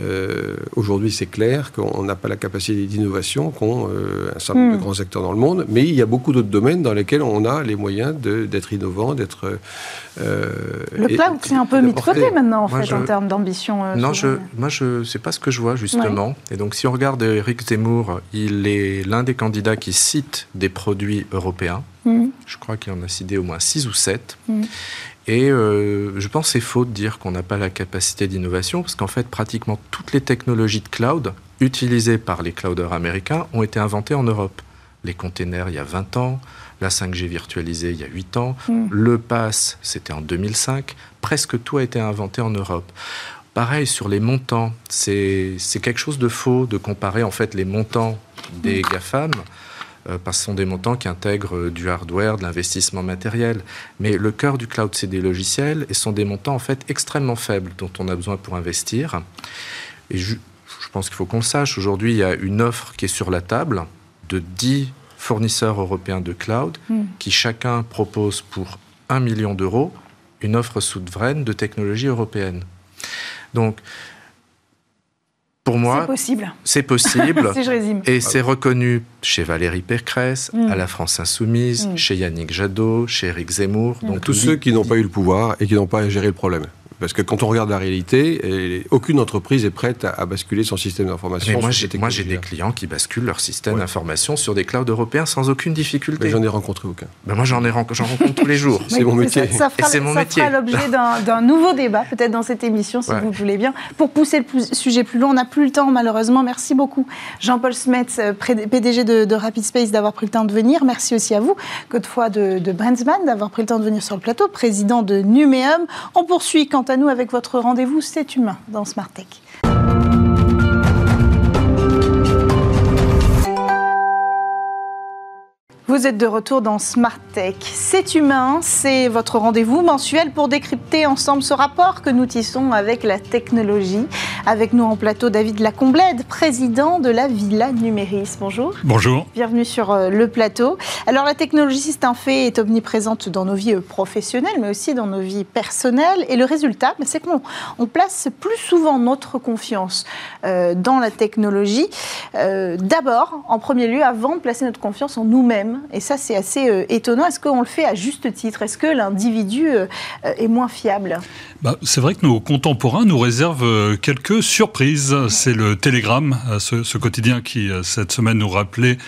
Euh, aujourd'hui, c'est clair qu'on n'a pas la capacité d'innovation qu'ont euh, un certain nombre de hmm. grands acteurs dans le monde, mais il y a beaucoup d'autres domaines dans lesquels on a les moyens d'être innovant, d'être. Euh, le cloud, c'est un peu mis de côté maintenant, en fait, en termes d'ambition. non, je, moi, je sais pas ce que je vois justement. Et donc, si on regarde Eric Zemmour, il est l'un des candidats qui cite des produits européens. Hmm. Je crois qu'il en a cité au moins 6 ou 7. Et euh, je pense que c'est faux de dire qu'on n'a pas la capacité d'innovation, parce qu'en fait, pratiquement toutes les technologies de cloud utilisées par les clouders américains ont été inventées en Europe. Les containers, il y a 20 ans, la 5G virtualisée, il y a 8 ans, mm. le pass, c'était en 2005, presque tout a été inventé en Europe. Pareil sur les montants, c'est quelque chose de faux de comparer en fait les montants des mm. GAFAM euh, parce que ce sont des montants qui intègrent euh, du hardware, de l'investissement matériel. Mais le cœur du cloud, c'est des logiciels et ce sont des montants en fait extrêmement faibles dont on a besoin pour investir. Et je, pense qu'il faut qu'on le sache. Aujourd'hui, il y a une offre qui est sur la table de 10 fournisseurs européens de cloud hmm. qui chacun propose pour 1 million d'euros une offre souveraine de technologie européenne. Donc, pour moi, c'est possible. C'est possible. (laughs) si je résume. Et c'est reconnu chez Valérie Pécresse, mm. à la France Insoumise, mm. chez Yannick Jadot, chez Eric Zemmour. Donc tous ceux qui n'ont pas eu le pouvoir et qui n'ont pas géré le problème. Parce que quand on regarde la réalité, aucune entreprise est prête à, basculer son système d'information. Moi, j'ai des clients qui basculent leur système d'information sur des clouds européens sans aucune difficulté. J'en ai rencontré aucun. Ben moi, j'en ai rencontre tous les jours. (laughs) c'est mon métier. Ça, c'est mon métier. fera l'objet d'un nouveau débat, peut-être dans cette émission, si vous voulez bien. Pour pousser le sujet plus loin, on n'a plus le temps, malheureusement. Merci beaucoup, Jean-Paul Smets, euh, PDG de, de, Rapid Space, d'avoir pris le temps de venir. Merci aussi à vous, Godefroy de, de Brandsman, d'avoir pris le temps de venir sur le plateau, président de Numéum. On poursuit, quant à nous, avec votre rendez-vous C'est humain dans Smart Tech. Vous êtes de retour dans Smart Tech. C'est humain, c'est votre rendez-vous mensuel pour décrypter ensemble ce rapport que nous tissons avec la technologie. Avec nous en plateau, David Lacomblède, président de la Villa Numéris. Bonjour. Bonjour. Bienvenue sur euh, le plateau. Alors, la technologie, c'est un fait, est omniprésente dans nos vies euh, professionnelles, mais aussi dans nos vies personnelles. Et le résultat, ben, c'est qu'on place plus souvent notre confiance euh, dans la technologie. D'abord, en premier lieu, avant de placer notre confiance en nous-mêmes et ça, c'est assez euh, étonnant. Est-ce qu'on le fait à juste titre? Est-ce que l'individu euh, est moins fiable? Bah, C'est vrai que nos contemporains nous réservent euh, quelques surprises. C'est le Télégramme, ce, quotidien qui, cette semaine, nous rappelait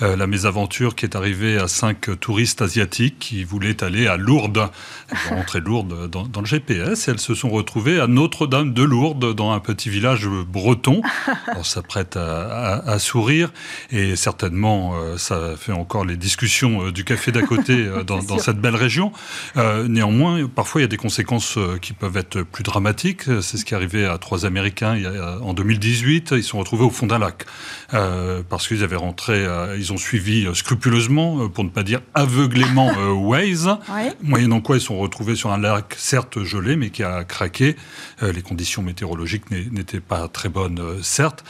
la mésaventure qui est arrivée à cinq touristes asiatiques qui voulaient aller à Lourdes. Elles sont rentrées Lourdes dans, dans, le GPS et elles se sont retrouvées à Notre-Dame de Lourdes, dans un petit village breton. (laughs) On s'apprête à, à, sourire et certainement, ça fait encore les discussions euh, du café d'à côté (laughs) euh, dans, cette belle région. Euh, néanmoins, parfois, il y a des conséquences qui peuvent être plus dramatiques. C'est ce qui est arrivé à trois Américains en 2018. Ils sont retrouvés au fond d'un lac parce qu'ils avaient rentré, ils ont suivi scrupuleusement, pour ne pas dire aveuglément, (laughs) Waze, moyennant quoi ils sont retrouvés sur un lac certes gelé, mais qui a craqué. les conditions météorologiques n'étaient pas très bonnes, certes,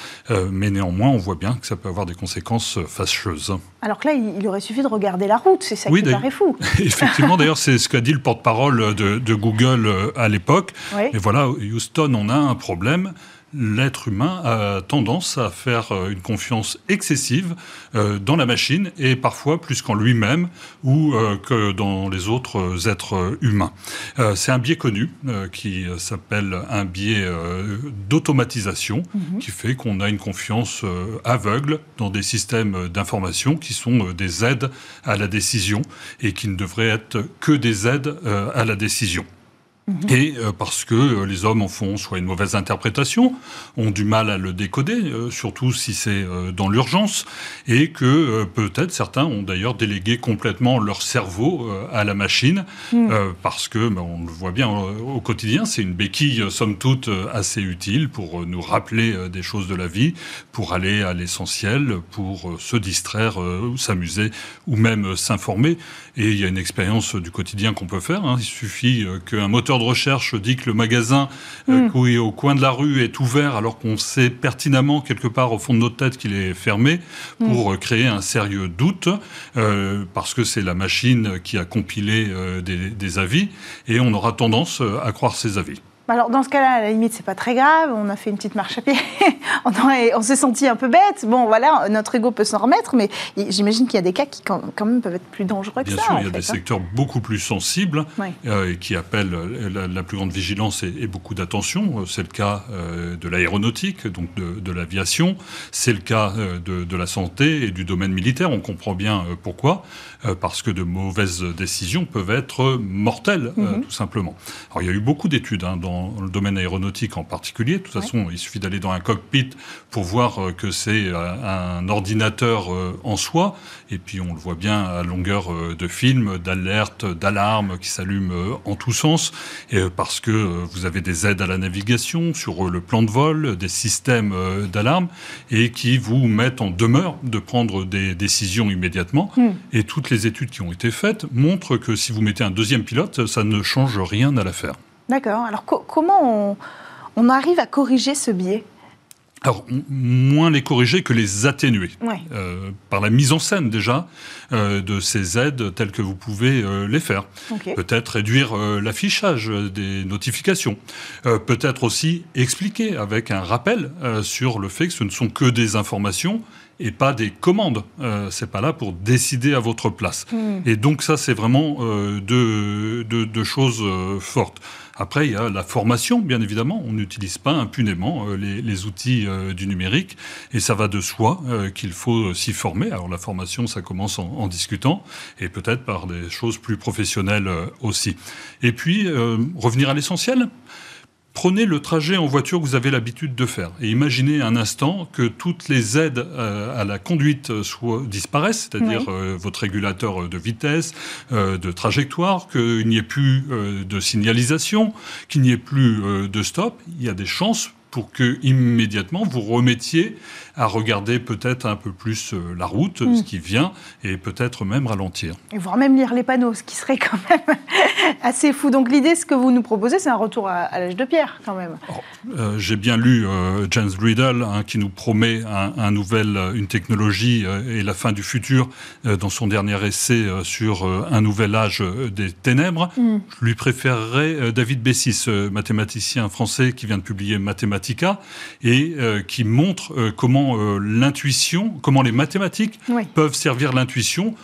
mais néanmoins, on voit bien que ça peut avoir des conséquences fâcheuses. Alors que là, il aurait suffi de regarder la route, c'est ça qui paraît fou. (laughs) Effectivement, d'ailleurs, c'est ce qu'a dit le porte-parole de, Google euh, à l'époque. Et voilà, Houston, on a un problème l'être humain a tendance à faire euh, une confiance excessive euh, dans la machine et parfois plus qu'en lui-même ou euh, que dans les autres êtres humains. C'est un biais connu qui s'appelle un biais d'automatisation mhm. qui fait qu'on a une confiance aveugle dans des systèmes d'information qui sont des aides à la décision et qui ne devraient être que des aides à la décision. Mhm. Et euh, parce que euh, les hommes en font soit une mauvaise interprétation, ont du mal à le décoder, euh, surtout si c'est dans l'urgence, et que peut-être certains ont d'ailleurs délégué complètement leur cerveau à la machine, mhm. parce que, ben, on le voit bien au quotidien, c'est une béquille, somme toute, assez utile pour nous rappeler des choses de la vie, pour aller à l'essentiel, pour se distraire, s'amuser, ou même s'informer. Et il y a une expérience du quotidien qu'on peut faire. Hein. Il suffit qu'un moteur moteur de recherche dit que le magasin mm. qui est au coin de la rue est ouvert alors qu'on sait pertinemment quelque part au fond de notre tête qu'il est fermé pour mm. créer un sérieux doute parce que c'est la machine qui a compilé des, des avis et on aura tendance à croire ces avis. Alors dans ce cas-là, à la limite, c'est pas très grave. On a fait une petite marche à pied. (laughs) on, on s'est senti un peu bête. Bon, voilà, notre ego peut s'en remettre, mais j'imagine qu'il y a des cas qui quand même peuvent être plus dangereux que ça. Bien sûr, il y a des hein. secteurs beaucoup plus sensibles euh, et qui appellent la, plus grande vigilance et, beaucoup d'attention. C'est le cas euh, de l'aéronautique, donc de, l'aviation. C'est le cas euh, de, la santé et du domaine militaire. On comprend bien pourquoi. parce que de mauvaises décisions peuvent être mortelles, mhm. tout simplement. Alors il y a eu beaucoup d'études hein, dans dans le domaine aéronautique en particulier. De toute façon, il suffit d'aller dans un cockpit pour voir euh, que c'est euh, un ordinateur euh, en soi. Et puis on le voit bien à longueur de film, d'alerte, d'alarme qui s'allument en tous sens. Et parce que vous avez des aides à la navigation sur le plan de vol, des systèmes d'alarme et qui vous mettent en demeure de prendre des décisions immédiatement. Hmm. Et toutes les études qui ont été faites montrent que si vous mettez un deuxième pilote, ça ne change rien à l'affaire. D'accord. Alors comment on, arrive à corriger ce biais? Alors, moins les corriger que les atténuer. Euh, par la mise en scène, déjà, euh, de ces aides telles que vous pouvez euh, les faire. Peut-être réduire l'affichage des notifications. Peut-être aussi expliquer avec un rappel sur le fait que ce ne sont que des informations et pas des commandes. Euh, c'est pas là pour décider à votre place. Hmm. Et donc ça, c'est vraiment deux, choses fortes. Après, il y a la formation, bien évidemment. On n'utilise pas impunément euh, les, outils euh, du numérique. Et ça va de soi euh, qu'il faut s'y former. Alors la formation, ça commence en, discutant et peut-être par des choses plus professionnelles aussi. Et puis, revenir à l'essentiel prenez le trajet en voiture que vous avez l'habitude de faire et imaginez un instant que toutes les aides euh, à la conduite soient, disparaissent, c'est-à-dire euh, votre régulateur de vitesse, euh, de trajectoire, qu'il n'y ait plus de signalisation, qu'il n'y ait plus de stop. Il y a des chances pour que immédiatement vous remettiez à regarder peut-être un peu plus euh, la route, ce mm. qui vient, et peut-être même ralentir. Et voire même lire les panneaux, ce qui serait quand même (laughs) assez fou. Donc l'idée, ce que vous nous proposez, c'est un retour à, l'âge de pierre, quand même. Euh, j'ai bien lu euh, James Riddle, hein, qui nous promet un, nouvel, une technologie et la fin du futur dans son dernier essai sur un nouvel âge des ténèbres. Mm. Je lui préférerais David Bessis, mathématicien français qui vient de publier Mathématiques et euh, qui montre euh, comment euh, l'intuition, comment les mathématiques peuvent servir l'intuition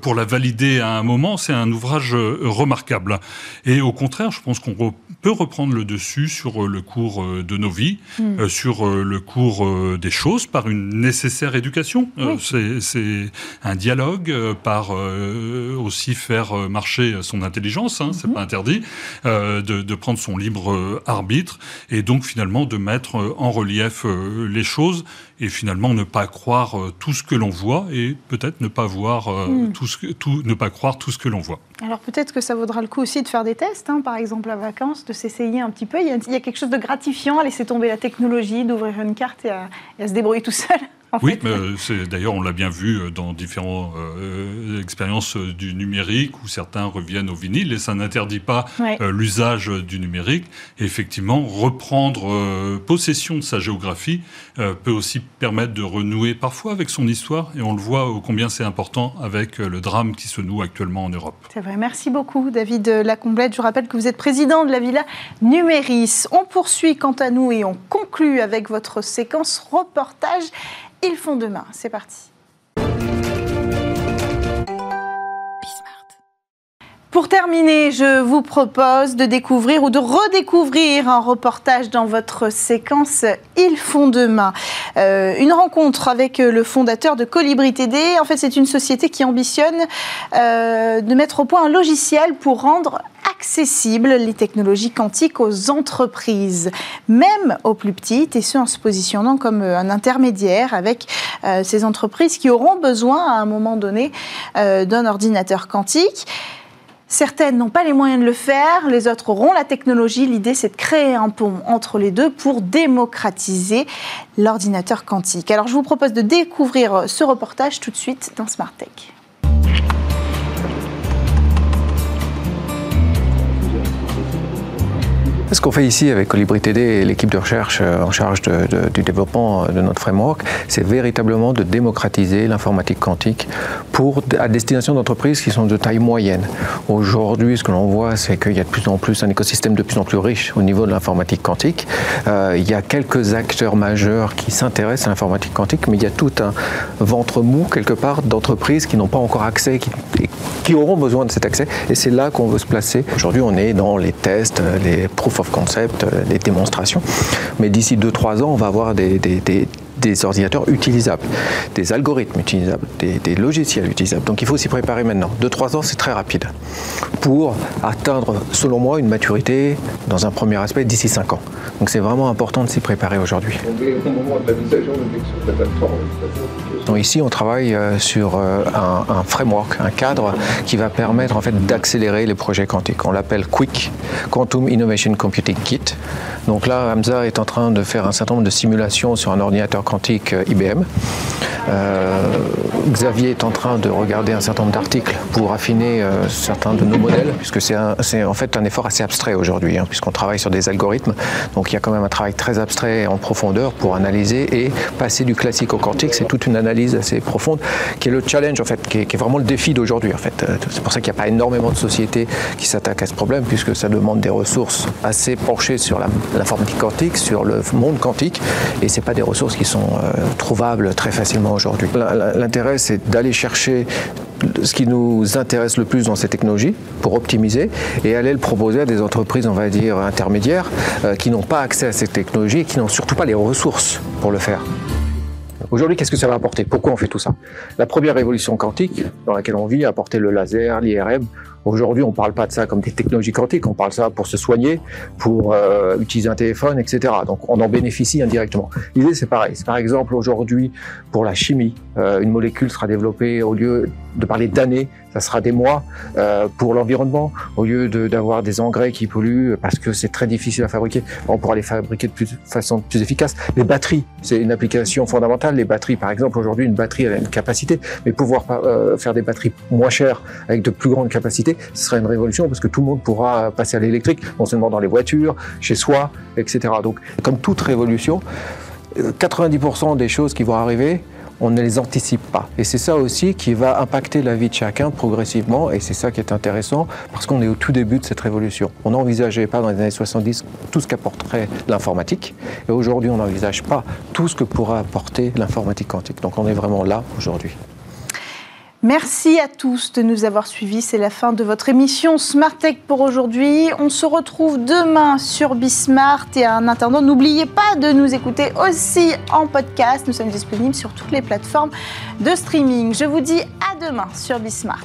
pour la valider à un moment. C'est un ouvrage remarquable. Et au contraire, je pense qu'on peut reprendre le dessus sur le cours de nos vies, hmm. sur le cours des choses, par une nécessaire éducation. C'est un dialogue, par aussi faire marcher son intelligence, hein, c'est hmm. pas interdit, de, de, prendre son libre arbitre et donc finalement de mettre euh, en relief euh, les choses et finalement ne pas croire euh, tout ce que l'on voit et peut-être ne pas voir hmm. tout ce que, tout, ne pas croire tout ce que l'on voit. Alors peut-être que ça vaudra le coup aussi de faire des tests, hein, par exemple à vacances, de s'essayer un petit peu. Il y, a, il y, a, quelque chose de gratifiant à laisser tomber la technologie, d'ouvrir une carte et à, et à se débrouiller tout seul oui, c'est d'ailleurs, on l'a bien vu euh, dans différentes euh, expériences euh, du numérique où certains reviennent au vinyle et ça n'interdit pas l'usage du numérique. Et effectivement, reprendre possession de sa géographie peut aussi permettre de renouer parfois avec son histoire et on le voit combien c'est important avec le drame qui se noue actuellement en Europe. C'est vrai. Merci beaucoup, David Lacomblette. Je rappelle que vous êtes président de la Villa Numéris. On poursuit quant à nous et on conclut avec votre séquence reportage ils font demain. C'est parti. Pour terminer, je vous propose de découvrir ou de redécouvrir un reportage dans votre séquence Ils font demain. Euh, une rencontre avec le fondateur de Colibri TD. En fait, c'est une société qui ambitionne euh, de mettre au point un logiciel pour rendre accessibles les technologies quantiques aux entreprises, même aux plus petites, et ce en se positionnant comme un intermédiaire avec euh, ces entreprises qui auront besoin à un moment donné d'un ordinateur quantique. Certaines n'ont pas les moyens de le faire, les autres auront la technologie. L'idée, c'est de créer un pont entre les deux pour démocratiser l'ordinateur quantique. Alors, je vous propose de découvrir ce reportage tout de suite dans Smart Tech. Ce qu'on fait ici avec Colibri TD et l'équipe de recherche euh, en charge du développement de notre framework, c'est véritablement de démocratiser l'informatique quantique pour, à destination d'entreprises qui sont de taille moyenne. Aujourd'hui, ce que l'on voit, c'est qu'il y a de plus en plus un écosystème de plus en plus riche au niveau de l'informatique quantique. Euh, il y a quelques acteurs majeurs qui s'intéressent à l'informatique quantique, mais il y a tout un ventre mou quelque part d'entreprises qui n'ont pas encore accès, qui, qui auront besoin de cet accès. Et c'est là qu'on veut se placer. Aujourd'hui, on est dans les tests, les proof of concept, les démonstrations. Mais d'ici 2-3 ans, on va avoir des, des ordinateurs utilisables, des algorithmes utilisables, des, logiciels utilisables. Donc il faut s'y préparer maintenant. Deux, trois ans, c'est très rapide pour atteindre, selon moi, une maturité dans un premier aspect d'ici 5 ans. Donc c'est vraiment important de s'y préparer aujourd'hui. Donc ici, on travaille euh, sur euh, un, un, framework, un cadre qui va permettre en fait d'accélérer les projets quantiques. On l'appelle QUIC, Quantum Innovation Computing Kit. Donc là, Hamza est en train de faire un certain nombre de simulations sur un ordinateur quantique euh, IBM. Euh, Xavier est en train de regarder un certain nombre d'articles pour affiner euh, certains de nos modèles, puisque c'est en fait un effort assez abstrait aujourd'hui, hein, puisqu'on travaille sur des algorithmes. Donc il y a quand même un travail très abstrait en profondeur pour analyser et passer du classique au quantique. C'est toute une analyse assez profonde qui est le challenge en fait, qui est, vraiment le défi d'aujourd'hui. C'est pour ça qu'il n'y a pas énormément de sociétés qui s'attaquent à ce problème, puisque ça demande des ressources assez penchées sur l'informatique quantique, sur le monde quantique, et c'est pas des ressources qui sont euh, trouvables très facilement aujourd'hui. L'intérêt, c'est d'aller chercher ce qui nous intéresse le plus dans ces technologies pour optimiser et aller le proposer à des entreprises, on va dire, intermédiaires euh, qui n'ont pas accès à ces technologies et qui n'ont surtout pas les ressources pour le faire. Aujourd'hui, qu'est-ce que ça va apporter? Pourquoi on fait tout ça? La première révolution quantique dans laquelle on vit a apporté le laser, l'IRM, Aujourd'hui, on ne parle pas de ça comme des technologies quantiques, on parle ça pour se soigner, pour euh, utiliser un téléphone, etc. Donc on en bénéficie indirectement. L'idée, c'est pareil. Par exemple, aujourd'hui, pour la chimie, euh, une molécule sera développée au lieu de parler d'années, ça sera des mois. Euh, pour l'environnement, au lieu d'avoir des engrais qui polluent parce que c'est très difficile à fabriquer, on pourra les fabriquer de, plus, façon plus efficace. Les batteries, c'est une application fondamentale. Les batteries, par exemple, aujourd'hui, une batterie, a une capacité, mais pouvoir faire des batteries moins chères avec de plus grandes capacités, ce serait une révolution parce que tout le monde pourra passer à l'électrique, non seulement dans les voitures, chez soi, etc. Donc, comme toute révolution, 90% des choses qui vont arriver, on ne les anticipe pas. Et c'est ça aussi qui va impacter la vie de chacun progressivement, et c'est ça qui est intéressant, parce qu'on est au tout début de cette révolution. On n'envisageait pas dans les années 70 tout ce qu'apporterait l'informatique, et aujourd'hui on n'envisage pas tout ce que pourra apporter l'informatique quantique. Donc on est vraiment là aujourd'hui. Merci à tous de nous avoir suivis. C'est la fin de votre émission Smart Tech pour aujourd'hui. On se retrouve demain sur Bismart et en attendant, n'oubliez pas de nous écouter aussi en podcast. Nous sommes disponibles sur toutes les plateformes de streaming. Je vous dis à demain sur Bismart.